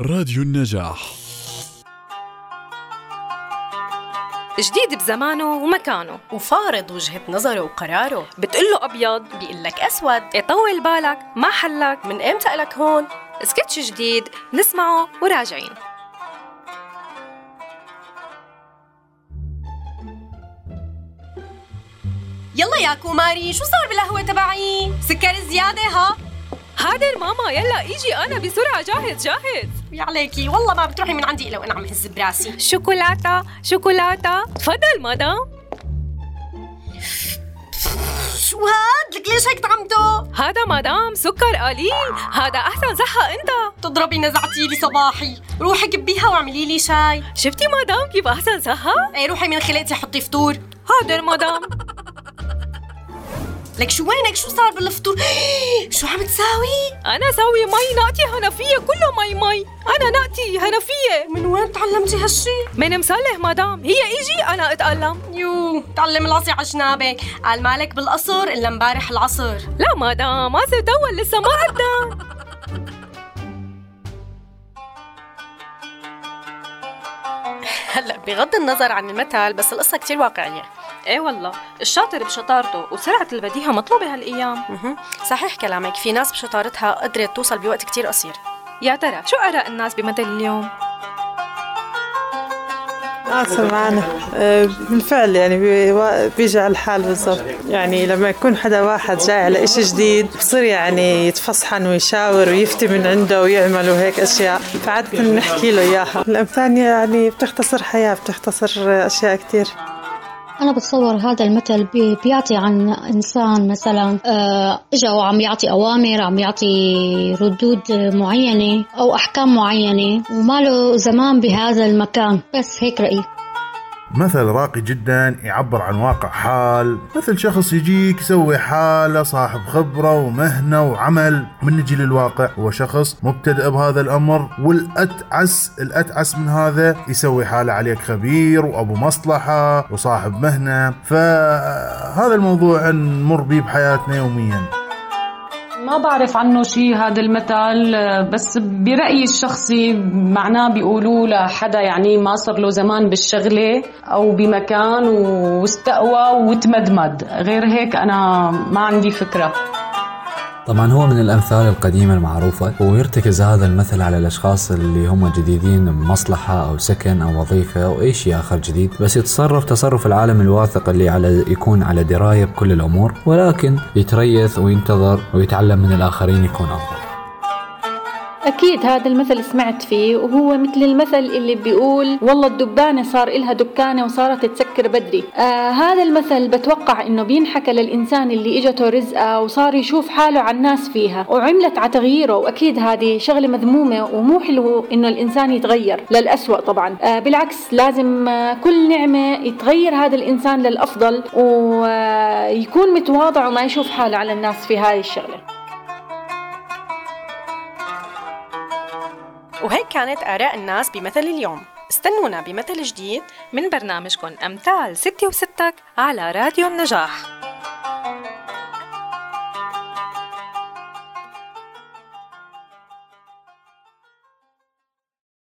راديو النجاح. جديد بزمانه ومكانه. وفارض وجهة نظره وقراره. بتقول له أبيض بيقول لك أسود يطول بالك ما حلك. من إمتى لك هون؟ سكتش جديد. نسمعه وراجعين. يلا يا كوماري شو صار بالقهوة تبعي؟ سكر زيادة ها؟ حاضر ماما. يلا إيجي أنا بسرعة. جاهز جاهز. يا عليكي. والله ما بتروحي من عندي إلا وأنا عم هز براسي. شوكولاتة شوكولاتة. تفضل مدام. شو هاد؟ لك ليش هيك طعمته؟ هذا مدام سكر قليل. هذا أحسن صحة أنت. تضربي نزعتي لي صباحي. روحي كبيها واعملي لي شاي. شفتي مدام كيف أحسن صحة؟ إيه روحي من خلقتي حطي فطور. حاضر مدام. لك شو وينك؟ شو صار بالفطور؟ شو عم تساوي؟ أنا ساوي مي نقطي هنفية كله مي مي. أنا نقطي هنفية. من وين تعلمتي هالشي؟ من مصلح مدام. هي ايجي أنا أتألم. يو تعلم العصي على جنابك قال مالك بالقصر إلا امبارح العصر. لا مدام عصر تول لسه ما عدى هلا بغض النظر عن المثل بس القصة كتير واقعية. إيه والله الشاطر بشطارته وسرعة البديهة مطلوبة هالأيام. مهم. صحيح كلامك في ناس بشطارتها قدرت توصل بوقت كتير قصير. يا ترى شو آراء الناس بمثل اليوم؟ آه سمعنا آه، بالفعل يعني بي- بيجي على الحال بالضبط. يعني لما يكون حدا واحد جاي على إشي جديد بصير يعني يتفصحن ويشاور ويفتي من عنده ويعمل وهيك أشياء. فعادة نحكي له إياها. الأمثال يعني بتختصر حياة بتختصر أشياء كتير. أنا بتصور هذا المثل بي- بيعطي عن إنسان مثلا آه، إجا وعم يعطي أوامر عم يعطي ردود معينة أو أحكام معينة وما له زمان بهذا المكان. بس هيك رأيي. مثل راقي جدا يعبر عن واقع حال مثل شخص يجيك يسوي حالة صاحب خبرة ومهنة وعمل. من نجي للواقع هو شخص مبتدئ بهذا الأمر والأتعس الأتعس من هذا يسوي حالة عليك خبير وأبو مصلحة وصاحب مهنة. فهذا الموضوع نمر به بحياتنا يومياً. ما بعرف عنه شيء هذا المثل بس برأيي الشخصي معناه بيقولوا لحدا يعني ما صار له زمان بالشغلة أو بمكان واستقوى وتمدمد. غير هيك أنا ما عندي فكرة. طبعا هو من الأمثال القديمة المعروفة ويرتكز هذا المثل على الأشخاص اللي هم جديدين بمصلحة أو سكن أو وظيفة أو أي شيء آخر جديد بس يتصرف تصرف العالم الواثق اللي على يكون على دراية بكل الأمور ولكن يتريث وينتظر ويتعلم من الآخرين يكون أفضل. أكيد هذا المثل سمعت فيه وهو مثل المثل اللي بيقول والله الدبانة صار إلها دكانة وصارت تسكر بدري. آه هذا المثل بتوقع إنه بينحكى للإنسان اللي إجته رزقة وصار يشوف حاله على الناس فيها وعملت على تغييره. وأكيد هذه شغلة مذمومة ومو حلو إنه الإنسان يتغير للأسوأ طبعا. آه بالعكس لازم آه كل نعمة يتغير هذا الإنسان للأفضل ويكون متواضع وما يشوف حاله على الناس في هاي الشغلة. وهيك كانت آراء الناس بمثل اليوم. استنونا بمثل جديد من برنامجكم أمثال ستي وستك على راديو النجاح.